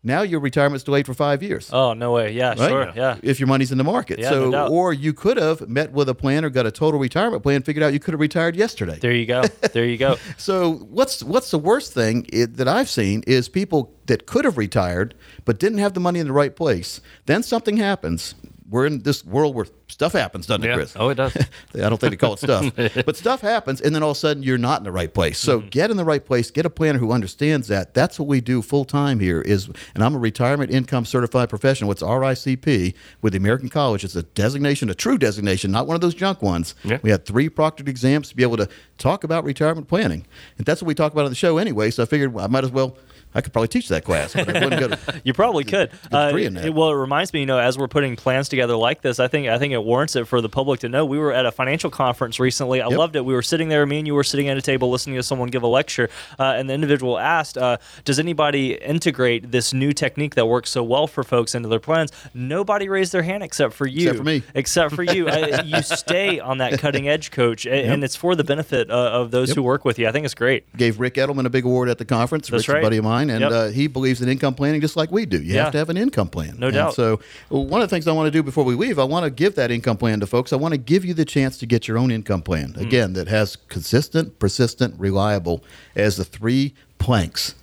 Now your retirement's delayed for five years. Oh no way. Yeah. Right? Sure. Yeah. If your money's in the market. Yeah, so, no or you could have met with a planner, got a total retirement plan, figured out you could have retired yesterday. There you go. There you go. So, what's what's the worst thing i that I've seen is people that could have retired but didn't have the money in the right place. Then something happens. We're in this world where stuff happens, doesn't it, Chris? Oh, it does. I don't think they call it stuff, but stuff happens, and then all of a sudden you're not in the right place. So Mm-hmm. get in the right place. Get a planner who understands that. That's what we do full time here. Is and I'm a retirement income certified professional. It's RICP with the American College. It's a designation, a true designation, not one of those junk ones. Yeah. We had three proctored exams to be able to talk about retirement planning, and that's what we talk about on the show anyway. So I figured I might as well. I could probably teach that class, but I wouldn't go to. You probably could. Uh, in that. it- well, it reminds me, you know, as we're putting plans together like this, I think I think it warrants it for the public to know. We were at a financial conference recently. I Yep. loved it. We were sitting there, me and you were sitting at a table listening to someone give a lecture, uh, and the individual asked, uh, "Does anybody integrate this new technique that works so well for folks into their plans?" Nobody raised their hand except for you. Except for me. Except for you. I, you stay on that cutting edge, coach, and, and it's for the benefit uh, of those Yep. who work with you. I think it's great. Gave Ric Edelman a big award at the conference. That's Ric's a right. buddy of mine, and Yep. uh, he believes in income planning just like we do. You Yeah. have to have an income plan. No And doubt. So one of the things I want to do before we leave, I want to give that income plan to folks. I want to give you the chance to get your own income plan Mm. again that has consistent, persistent, reliable as the three planks.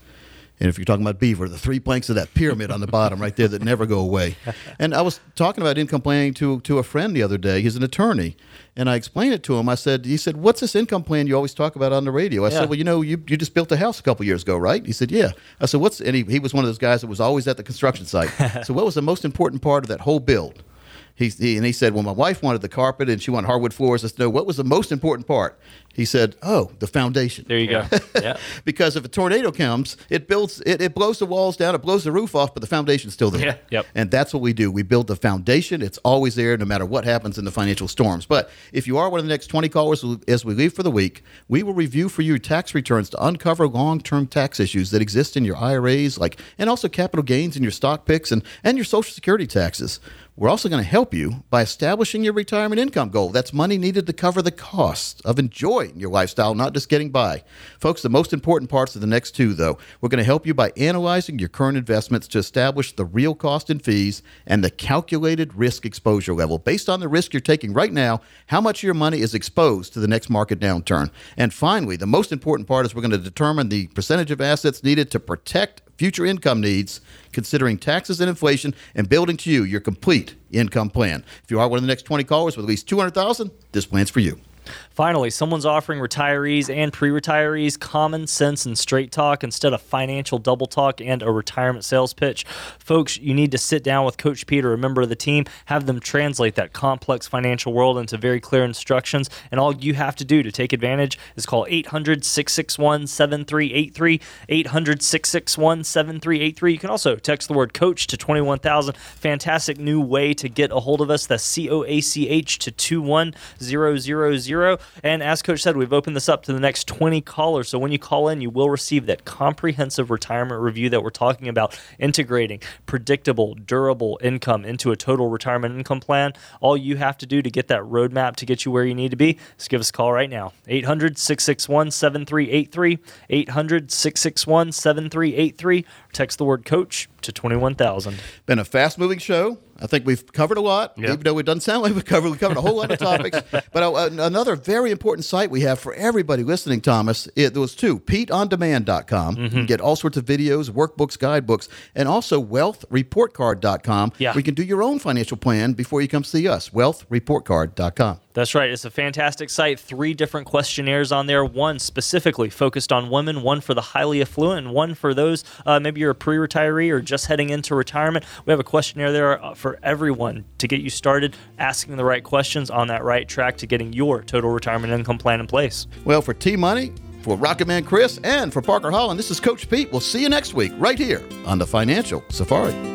And if you're talking about beaver, the three planks of that pyramid on the bottom right there that never go away. And I was talking about income planning to, to a friend the other day. He's an attorney. And I explained it to him. I said, he said, what's this income plan you always talk about on the radio? I Yeah. said, well, you know, you, you just built a house a couple years ago, right? He said, yeah. I said, what's, and he, he was one of those guys that was always at the construction site. so what was the most important part of that whole build? He, he, and he said, well, my wife wanted the carpet and she wanted hardwood floors. I said, no, what was the most important part? He said, oh, the foundation. There you go. yeah. because if a tornado comes, it builds, it, it blows the walls down, it blows the roof off, but the foundation's still there. Yeah, yep. And that's what we do. We build the foundation. It's always there, no matter what happens in the financial storms. But if you are one of the next 20 callers as we leave for the week, we will review for you tax returns to uncover long-term tax issues that exist in your IRAs, like, and also capital gains in your stock picks and, and your Social Security taxes. We're also going to help you by establishing your retirement income goal. That's money needed to cover the cost of enjoying your lifestyle, not just getting by. Folks, the most important parts of the next two, though. We're going to help you by analyzing your current investments to establish the real cost and fees and the calculated risk exposure level. Based on the risk you're taking right now, how much your money is exposed to the next market downturn. And finally, the most important part is we're going to determine the percentage of assets needed to protect future income needs, considering taxes and inflation, and building to you your complete income plan. If you are one of the next 20 callers with at least 200,000, this plan's for you. Finally, someone's offering retirees and pre retirees common sense and straight talk instead of financial double talk and a retirement sales pitch. Folks, you need to sit down with Coach Peter, a member of the team, have them translate that complex financial world into very clear instructions. And all you have to do to take advantage is call 800 661 7383. 800 661 7383. You can also text the word coach to 21000. Fantastic new way to get a hold of us. That's C O A C H to 21000. And as Coach said, we've opened this up to the next 20 callers. So when you call in, you will receive that comprehensive retirement review that we're talking about, integrating predictable, durable income into a total retirement income plan. All you have to do to get that roadmap to get you where you need to be is give us a call right now. 800 661 7383. 800 661 7383. Text the word coach to 21000. Been a fast moving show. I think we've covered a lot, Yeah. even though it doesn't sound like we've covered, we covered a whole lot of topics. But uh, another very important site we have for everybody listening, Thomas, it, there was two, PeteOnDemand.com. You can get all sorts of videos, workbooks, guidebooks, and also WealthReportCard.com. Yeah. We can do your own financial plan before you come see us. WealthReportCard.com. That's right. It's a fantastic site. Three different questionnaires on there. One specifically focused on women, one for the highly affluent, and one for those uh, maybe you're a pre retiree or just heading into retirement. We have a questionnaire there uh, for everyone to get you started asking the right questions on that right track to getting your total retirement income plan in place. Well, for T Money, for Rocket Man Chris, and for Parker Holland, this is Coach Pete. We'll see you next week right here on the Financial Safari.